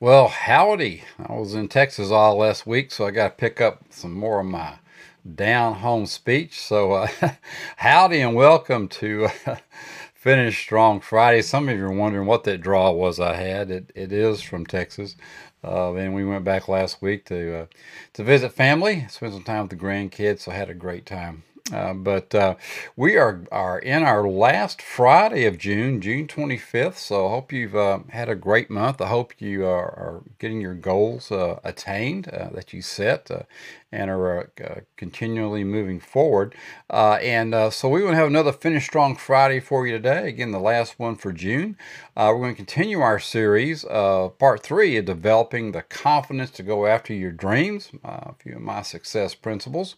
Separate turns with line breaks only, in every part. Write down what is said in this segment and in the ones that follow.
Well, howdy. I was in Texas all last week, so I got to pick up some more of my down home speech. So, uh, howdy and welcome to uh, Finish Strong Friday. Some of you are wondering what that draw was I had. It, it is from Texas. Uh, and we went back last week to uh, to visit family, spend some time with the grandkids. So I had a great time. Uh, but uh, we are, are in our last Friday of June, June 25th. So I hope you've uh, had a great month. I hope you are, are getting your goals uh, attained uh, that you set and are continually moving forward. and so we want to have another Finish Strong Friday for you today. Again, the last one for June. we're going to continue our series, part three of developing the confidence to go after your dreams, a few of my success principles.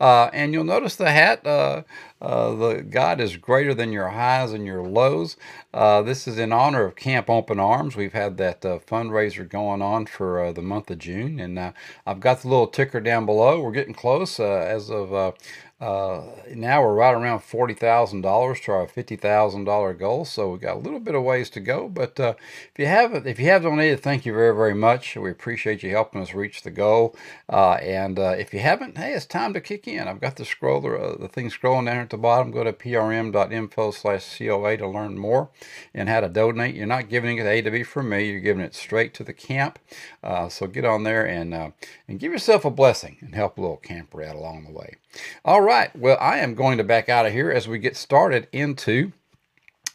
and you'll notice the hat. Uh, uh, the God is greater than your highs and your lows. Uh, this is in honor of Camp Open Arms. We've had that uh, fundraiser going on for uh, the month of June, and uh, I've got the little ticker down below. We're getting close uh, as of uh, uh, now we're right around forty thousand dollars to our fifty thousand dollar goal, so we've got a little bit of ways to go. But uh, if you haven't, if you have donated, thank you very very much. We appreciate you helping us reach the goal. Uh, and uh, if you haven't, hey, it's time to kick in. I've got the scroller, uh, the thing scrolling down at the bottom. Go to prm.info slash COA to learn more and how to donate. You're not giving it A to B from me. You're giving it straight to the camp. Uh, so get on there and and give yourself a blessing and help a little camper out along the way. All right. Well, I am going to back out of here as we get started into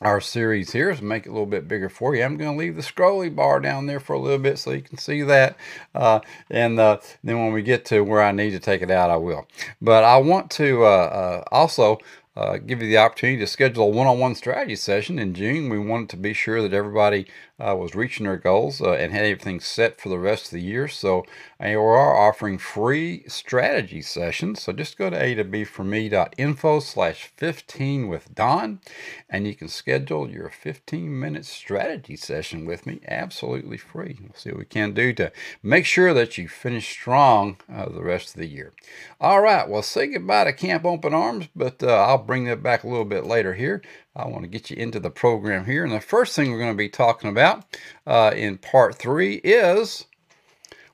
our series here to make it a little bit bigger for you. I'm going to leave the scrolly bar down there for a little bit so you can see that. Uh, and uh, then when we get to where I need to take it out, I will. But I want to uh, uh also uh, give you the opportunity to schedule a one-on-one strategy session in June. We wanted to be sure that everybody uh, was reaching their goals uh, and had everything set for the rest of the year. So uh, we are offering free strategy sessions. So just go to a to b for me.info slash 15 with Don and you can schedule your 15 minute strategy session with me absolutely free. We'll see what we can do to make sure that you finish strong uh, the rest of the year. All right, well, say goodbye to Camp Open Arms, but uh, I'll bring that back a little bit later here. I want to get you into the program here. And the first thing we're going to be talking about uh, in part three is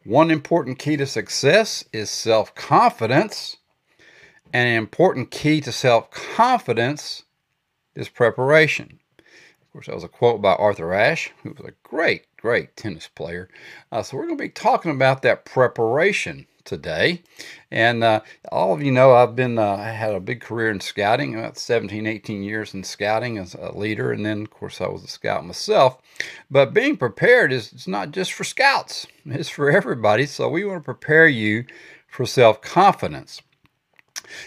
one important key to success is self confidence. And an important key to self confidence is preparation. Of course, that was a quote by Arthur Ashe, who was a great, great tennis player. Uh, so, we're going to be talking about that preparation today. And uh, all of you know I've been uh, had a big career in scouting, about 17, 18 years in scouting as a leader, and then of course I was a scout myself. But being prepared is it's not just for scouts; it's for everybody. So we want to prepare you for self confidence.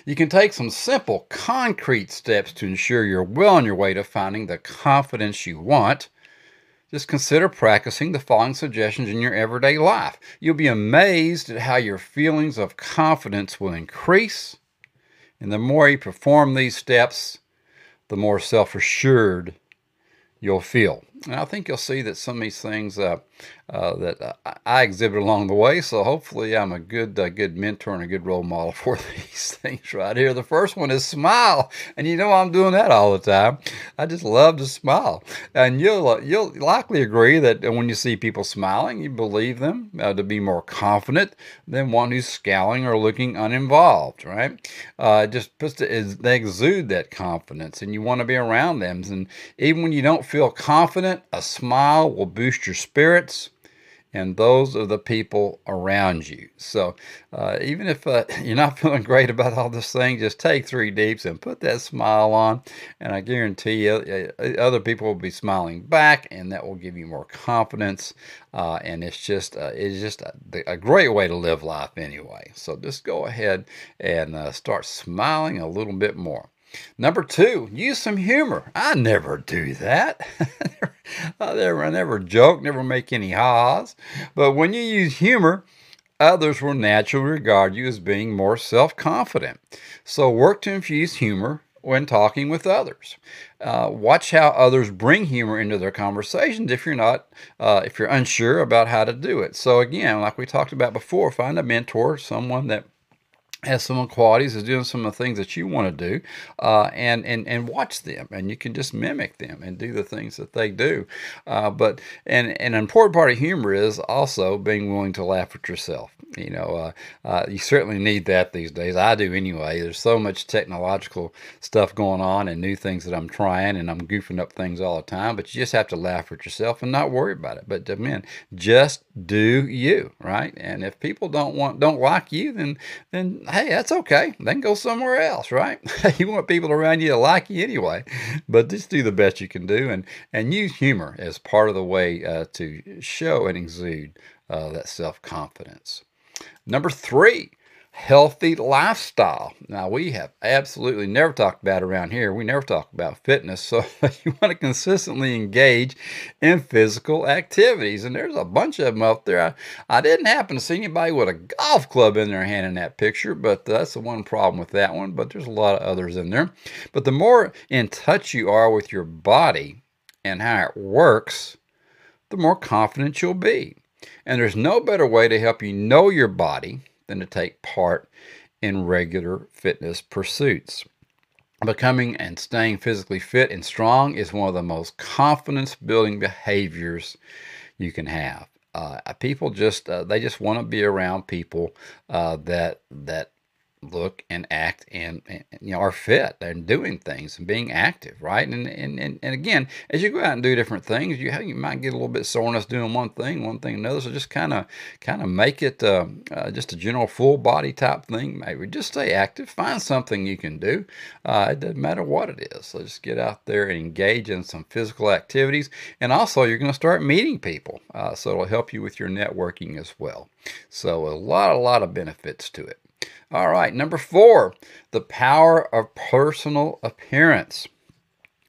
You can take some simple, concrete steps to ensure you're well on your way to finding the confidence you want just consider practicing the following suggestions in your everyday life. You'll be amazed at how your feelings of confidence will increase. And the more you perform these steps, the more self assured you'll feel. And I think you'll see that some of these things uh, uh, that I exhibit along the way. So hopefully, I'm a good, uh, good mentor and a good role model for these things right here. The first one is smile, and you know I'm doing that all the time. I just love to smile, and you'll uh, you'll likely agree that when you see people smiling, you believe them uh, to be more confident than one who's scowling or looking uninvolved. Right? Uh, just puts they exude that confidence, and you want to be around them. And even when you don't feel confident, a smile will boost your and those are the people around you. So uh, even if uh, you're not feeling great about all this thing, just take three deeps and put that smile on, and I guarantee you, uh, uh other people will be smiling back, and that will give you more confidence. Uh, and it's just uh, it's just a, a, great way to live life anyway. So just go ahead and start smiling a little bit more. Number two, use some humor. I never do that. I, never, I never joke, never make any ha-has. But when you use humor, others will naturally regard you as being more self confident. So work to infuse humor when talking with others. Uh, watch how others bring humor into their conversations if you're not, uh, if you're unsure about how to do it. So again, like we talked about before, find a mentor, someone that has some qualities is doing some of the things that you want to do uh, and, and and watch them and you can just mimic them and do the things that they do. Uh, but and, and an important part of humor is also being willing to laugh at yourself you know uh, uh, you certainly need that these days. I do anyway. There's so much technological stuff going on and new things that i'm trying and i'm goofing up things all the time but you just have to laugh at yourself and not worry about it. But man just do you right? And if people don't want don't like you then then hey, that's okay. They can go somewhere else, right? you want people around you to like you anyway, but just do the best you can do and, and use humor as part of the way uh, to show and exude uh, that self confidence. Number three, healthy lifestyle. Now, we have absolutely never talked about around here. We never talk about fitness. So, you want to consistently engage in physical activities. And there's a bunch of them up there. I, I didn't happen to see anybody with a golf club in their hand in that picture, but that's the one problem with that one. But there's a lot of others in there. But the more in touch you are with your body and how it works, the more confident you'll be. And there's no better way to help you know your body than to take part in regular fitness pursuits. Becoming and staying physically fit and strong is one of the most confidence building behaviors you can have. Uh, people just uh, they just want to be around people uh, that that look and act and, and, you know are fit and doing things and being active right? And, and and and again as you go out and do different things you you might get a little bit soreness doing one thing one thing another. So just kind of kind of make it uh, uh, just a general full body type thing maybe. Just stay active. Find something you can do. Uh, it doesn't matter what it is. So just get out there and engage in some physical activities. And also you're going to start meeting people uh, so it'll help you with your networking as well. So a lot a lot of benefits to it all right, number four, the power of personal appearance.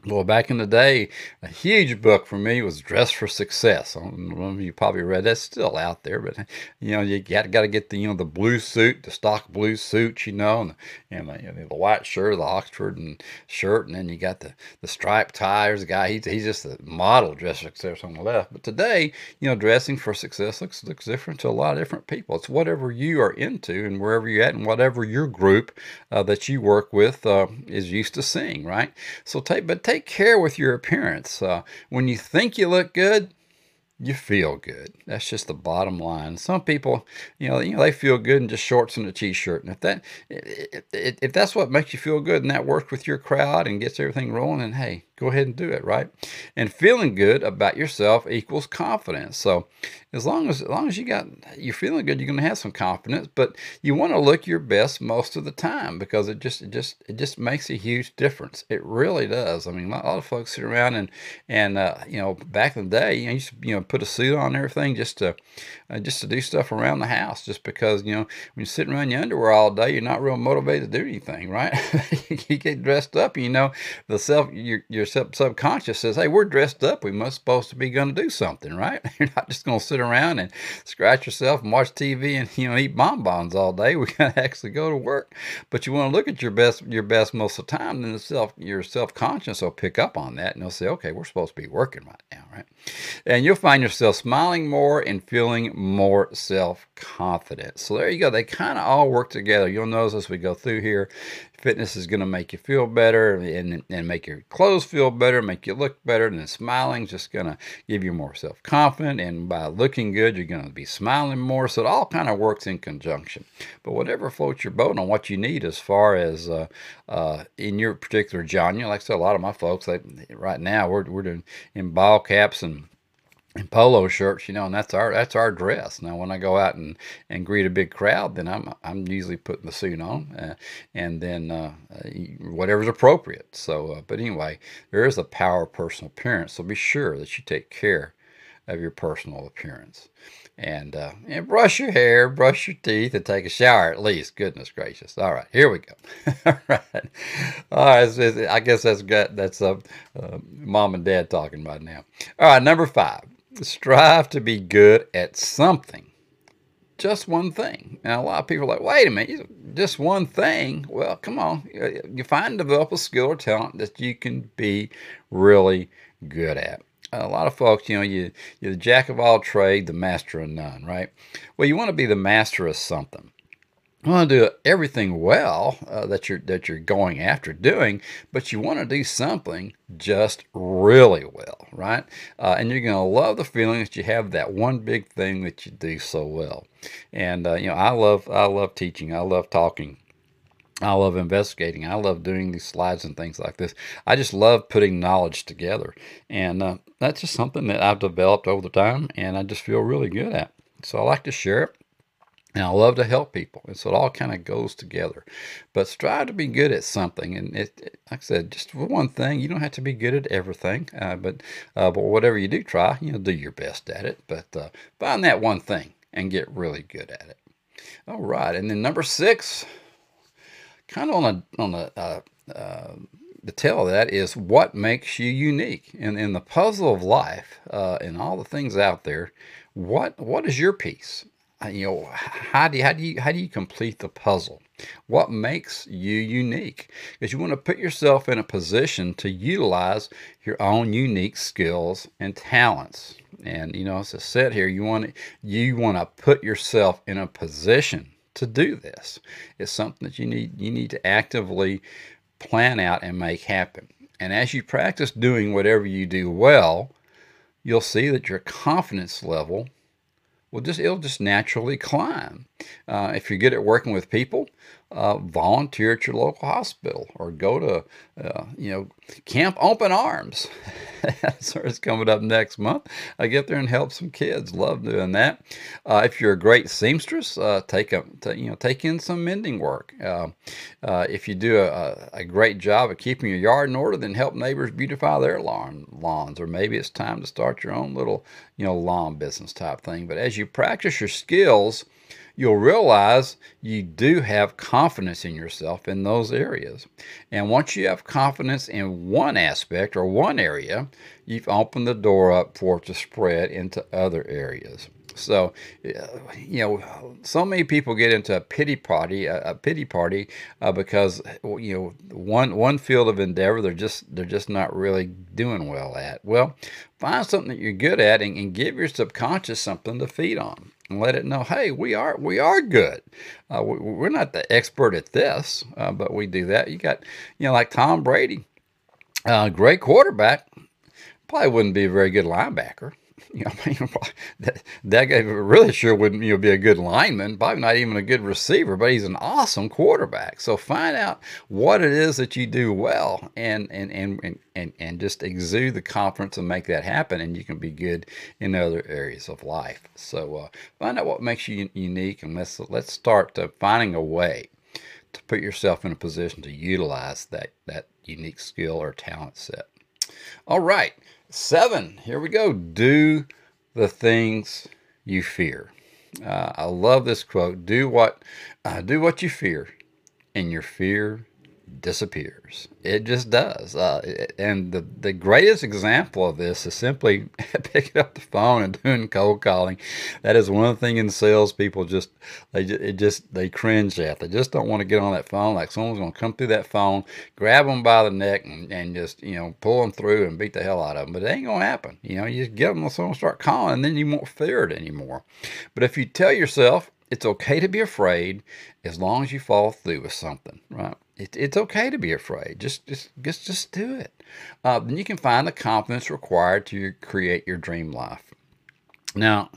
Well, back in the day, a huge book for me was Dress for Success. you probably read that's still out there, but you know you got got to get the you know the blue suit, the stock blue suit, you know, and, and the, you know, the white shirt, the Oxford and shirt, and then you got the the striped a guy he's he's just a model dress for success on the left. But today, you know, dressing for success looks looks different to a lot of different people. It's whatever you are into and wherever you're at, and whatever your group uh, that you work with uh, is used to seeing, right? So take but take take care with your appearance. Uh, when you think you look good, you feel good. That's just the bottom line. Some people, you know, you know, they feel good in just shorts and a t-shirt. And if that, if, if that's what makes you feel good and that works with your crowd and gets everything rolling, then hey, go ahead and do it, right? And feeling good about yourself equals confidence. So as long as as long as you got you're feeling good, you're going to have some confidence, but you want to look your best most of the time because it just it just it just makes a huge difference. It really does. I mean, a lot of folks sit around and and uh, you know back in the day, you know, you used to, you know put a suit on and everything just to uh, just to do stuff around the house, just because you know when you're sitting around your underwear all day, you're not real motivated to do anything, right? you get dressed up, you know the self your your your sub- subconscious says, hey, we're dressed up. We must supposed to be going to do something, right? You're not just going to sit around and scratch yourself and watch TV and you know eat bonbons all day. We got to actually go to work. But you want to look at your best your best most of the time. Then the self your self conscious will pick up on that and they'll say, okay, we're supposed to be working right now, right? And you'll find yourself smiling more and feeling more self confident. So there you go. They kind of all work together. You'll notice as we go through here, fitness is going to make you feel better and, and make your clothes feel better, make you look better. And then smiling is just to give you more self confidence. And by looking good, you're to be smiling more. So it all kind of works in conjunction. But whatever floats your boat on what you need as far as uh, uh, in your particular genre, like I said, a lot of my folks, they, right now, we're, we're doing in ball caps and and polo shirts, you know, and that's our that's our dress. Now, when I go out and, and greet a big crowd, then I'm I'm usually putting the suit on, uh, and then uh, uh whatever's appropriate. So, uh, but anyway, there is a power of personal appearance. So be sure that you take care of your personal appearance, and uh, and brush your hair, brush your teeth, and take a shower at least. Goodness gracious! All right, here we go. All right, all right. I guess that's got that's uh, mom and dad talking about now. All right, number five strive to be good at something. Just one thing. Now, a lot of people are like, wait a minute, just one thing. Well, come on. You find and develop a skill or talent that you can be really good at. A lot of folks, you know, you, you're the jack of all trade, the master of none, right? Well, you want to be the master of something. Want to do everything well uh, that you're that you're going after doing, but you want to do something just really well, right? Uh, and you're going to love the feeling that you have that one big thing that you do so well. And uh, you know, I love I love teaching. I love talking. I love investigating. I love doing these slides and things like this. I just love putting knowledge together, and uh, that's just something that I've developed over the time, and I just feel really good at. So I like to share it and I love to help people. And so it all kind of goes together. But strive to be good at something. And it, it like I said, just one thing, you don't have to be good at everything. Uh, but uh, but whatever you do try, you know, do your best at it. But uh, find that one thing and get really good at it. All right. And then number six, kind of on a, on a, uh, uh, the tail of that is what makes you unique. And in the puzzle of life, uh, and all the things out there, what what is your piece? Uh, you know how do you, how do you how do you complete the puzzle? What makes you unique? Because you want to put yourself in a position to utilize your own unique skills and talents. And you know as i said here you want to you want to put yourself in a position to do this. It's something that you need you need to actively plan out and make happen. And as you practice doing whatever you do well you'll see that your confidence level will just it'll just naturally climb. Uh, if you're good at working with people, uh, volunteer at your local hospital or go to uh, you know camp open arms. So it's coming up next month. I get there and help some kids. Love doing that. Uh, if you're a great seamstress uh, take a you know take in some mending work. Uh, uh, if you do a, a, great job of keeping your yard in order then help neighbors beautify their lawn lawns or maybe it's time to start your own little you know lawn business type thing. But as you practice your skills you'll realize you do have confidence in yourself in those areas. And once you have confidence in one aspect or one area, you've opened the door up for it to spread into other areas. So, you know, so many people get into a pity party, a, a pity party, uh, because you know one one field of endeavor they're just they're just not really doing well at. Well, find something that you're good at and, and give your subconscious something to feed on and let it know, hey, we are we are good. Uh, we, are not the expert at this, uh, but we do that. You got, you know, like Tom Brady, uh, great quarterback, probably wouldn't be a very good linebacker. You know, I mean, that, that guy really sure wouldn't you know, be a good lineman, probably not even a good receiver, but he's an awesome quarterback. So find out what it is that you do well and and and and, and, and just exude the confidence and make that happen, and you can be good in other areas of life. So uh, find out what makes you unique, and let's let's start to finding a way to put yourself in a position to utilize that that unique skill or talent set. All right. Seven, here we go. Do the things you fear. Uh, I love this quote. Do what, uh, do what you fear, and your fear disappears. It just does. Uh, and the, the greatest example of this is simply picking up the phone and doing cold calling. That is one thing in sales people just they it just they cringe at. They just don't want to get on that phone like someone's going to come through that phone, grab them by the neck, and, and just you know pull them through and beat the hell out of them. But it ain't going to happen. You know, you just get them the phone, start calling, and then you won't fear it anymore. But if you tell yourself it's okay to be afraid as long as you follow through with something, right? It, it's okay to be afraid. Just just just just do it. Uh, then you can find the confidence required to create your dream life. Now,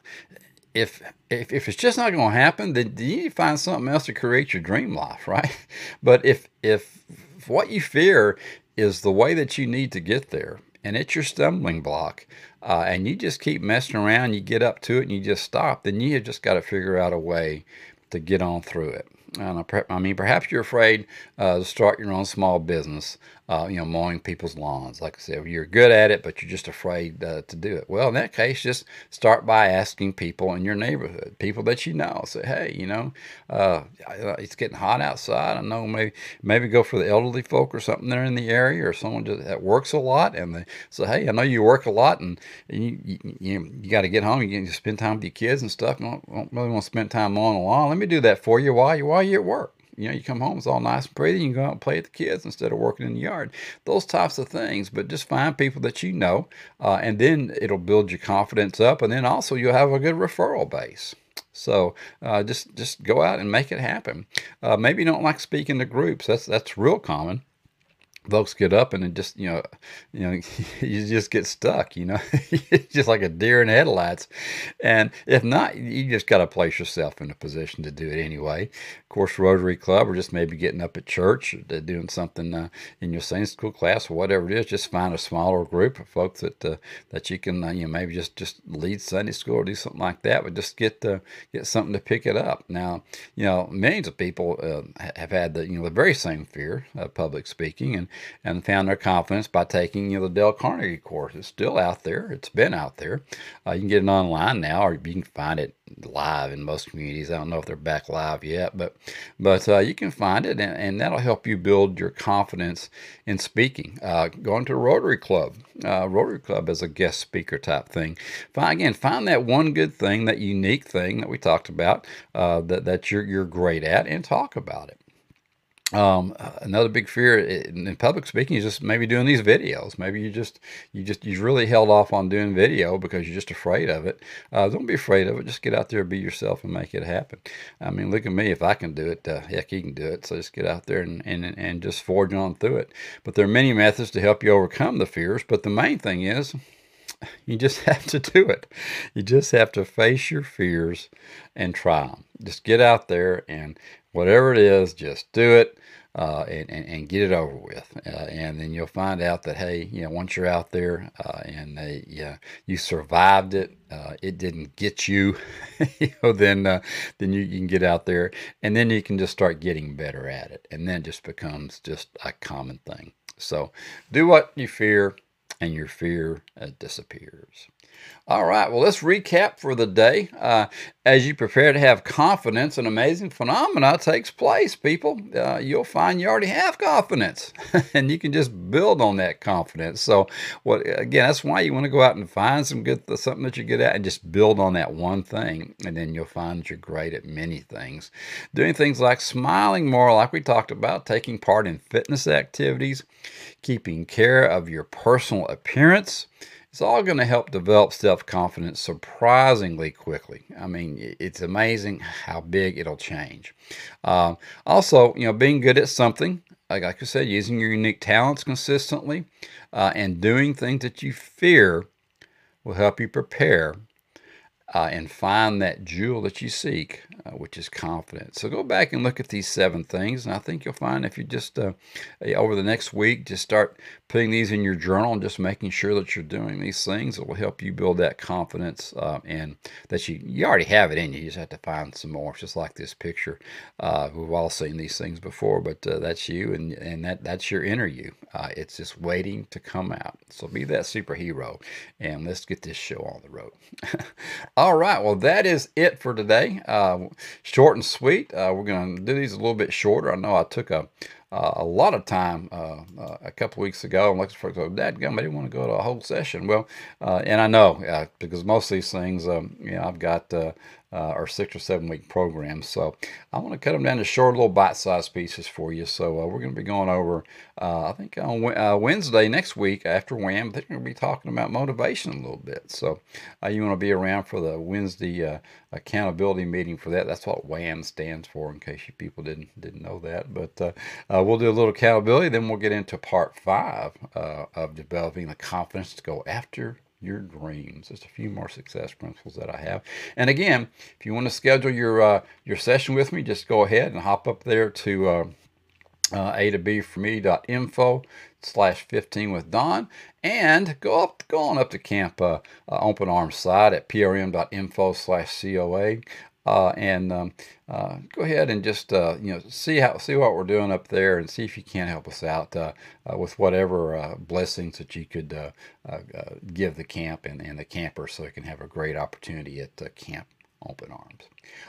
if if, if it's just not going to happen, then you need to find something else to create your dream life, right? But if if what you fear is the way that you need to get there, and it's your stumbling block, uh, and you just keep messing around, you get up to it, and you just stop, then you have just got to figure out a way to get on through it. I mean, perhaps you're afraid uh, to start your own small business, uh, you know, mowing people's lawns. Like I said, you're good at it, but you're just afraid uh, to do it. Well, in that case, just start by asking people in your neighborhood, people that you know. Say, hey, you know, uh, it's getting hot outside. I know maybe maybe go for the elderly folk or something there in the area, or someone that works a lot, and they say, hey, I know you work a lot, and you you, you, you got to get home. You to spend time with your kids and stuff. You don't, don't really want to spend time mowing the lawn. Let me do that for you while you while you're at work you know, you come home, it's all nice and pretty, you go out and play with the kids instead of working in the yard. Those types of things, but just find people that you know, uh, and then it'll build your confidence up, and then also you'll have a good referral base. So uh, just just go out and make it happen. Uh, maybe you don't like speaking to groups. That's that's real common folks get up and just you know you know you just get stuck you know just like a deer in headlights and if not you just got to place yourself in a position to do it anyway course rotary club or just maybe getting up at church or doing something uh, in your sunday school class or whatever it is just find a smaller group of folks that uh, that you can uh, you know maybe just just lead sunday school or do something like that but just get uh, get something to pick it up now you know millions of people uh, have had the you know the very same fear of public speaking and and found their confidence by taking you know, the Dale Carnegie course. It's still out there. It's been out there. Uh, you can get it online now, or you can find it live in most communities. I don't know if they're back live yet, but but uh, you can find it, and, and, that'll help you build your confidence in speaking. Uh, going to Rotary Club, uh, Rotary Club as a guest speaker type thing. Find again, find that one good thing, that unique thing that we talked about uh, that that you're you're great at, and talk about it. Um, another big fear in public speaking is just maybe doing these videos. Maybe you just you just you really held off on doing video because you're just afraid of it. Uh, don't be afraid of it. Just get out there, be yourself, and make it happen. I mean, look at me. If I can do it, uh, heck, he can do it. So just get out there and, and and just forge on through it. But there are many methods to help you overcome the fears. But the main thing is you just have to do it. You just have to face your fears and try them. Just get out there and whatever it is, just do it uh, and, and, and, get it over with. Uh, and then you'll find out that, hey, you know, once you're out there uh, and they, yeah, you survived it, uh, it didn't get you, you know, then, uh, then you, you can get out there and then you can just start getting better at it. And then it just becomes just a common thing. So do what you fear and your fear uh, disappears. All right, well, let's recap for the day. Uh, as you prepare to have confidence, an amazing phenomena takes place, people. Uh, you'll find you already have confidence, and you can just build on that confidence. So, what again, that's why you want to go out and find some good something that you're good at, and just build on that one thing, and then you'll find that you're great at many things. Doing things like smiling more, like we talked about, taking part in fitness activities, keeping care of your personal appearance it's all going to help develop self confidence surprisingly quickly. I mean, it's amazing how big it'll change. Um, also, you know, being good at something, like, like I said, using your unique talents consistently uh, and doing things that you fear will help you prepare uh, and find that jewel that you seek, uh, which is confidence. So go back and look at these seven things, and I think you'll find if you just uh, over the next week just start putting these in your journal and just making sure that you're doing these things, it will help you build that confidence uh, and that you you already have it in you. You just have to find some more. Just like this picture. Uh, we've all seen these things before, but uh, that's you, and and that that's your inner you. it's just waiting to come out. So be that superhero, and let's get this show on the road. All right, well, that is it for today. Uh, short and sweet. Uh, we're going to do these a little bit shorter. I know I took a uh, a lot of time uh, uh, a couple weeks ago. I'm looking for go, Dad, gum, I didn't want to go to a whole session. Well, uh, and I know uh, because most of these things, um, you know, I've got uh, our six or seven week programs. So I want to cut them down to short, little bite sized pieces for you. So we're going to be going over, I think on Wednesday next week after WHAM, we're going to be talking about motivation a little bit. So you want to be around for the Wednesday accountability meeting for that. That's what WHAM stands for, in case you people didn't didn't know that. But uh, we'll do a little accountability, then we'll get into part five uh, of developing the confidence to go after your dreams. Just a few more success principles that I have. And again, if you want to schedule your uh, your session with me, just go ahead and hop up there to uh, uh, a to b for me.info slash 15 with Don and go up go on up to camp uh, uh, open arms side at prm.info slash coa uh, and um, uh, go ahead and just uh, you know see how see what we're doing up there and see if you can't help us out uh, uh, with whatever uh, blessings that you could give the camp and, and the camper so they can have a great opportunity at camp open arms.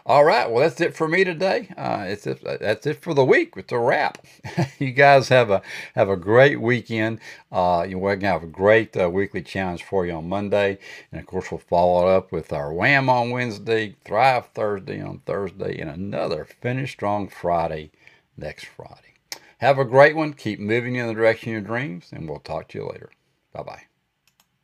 All right, well that's it for me today. Uh, it's it, that's it for the week. It's a wrap. you guys have a have a great weekend. Uh, we're gonna have a great uh, weekly challenge for you on Monday, and of course we'll follow it up with our Wham on Wednesday, Thrive Thursday on Thursday, and another Finish Strong Friday next Friday. Have a great one. Keep moving in the direction of your dreams, and we'll talk to you later. Bye bye.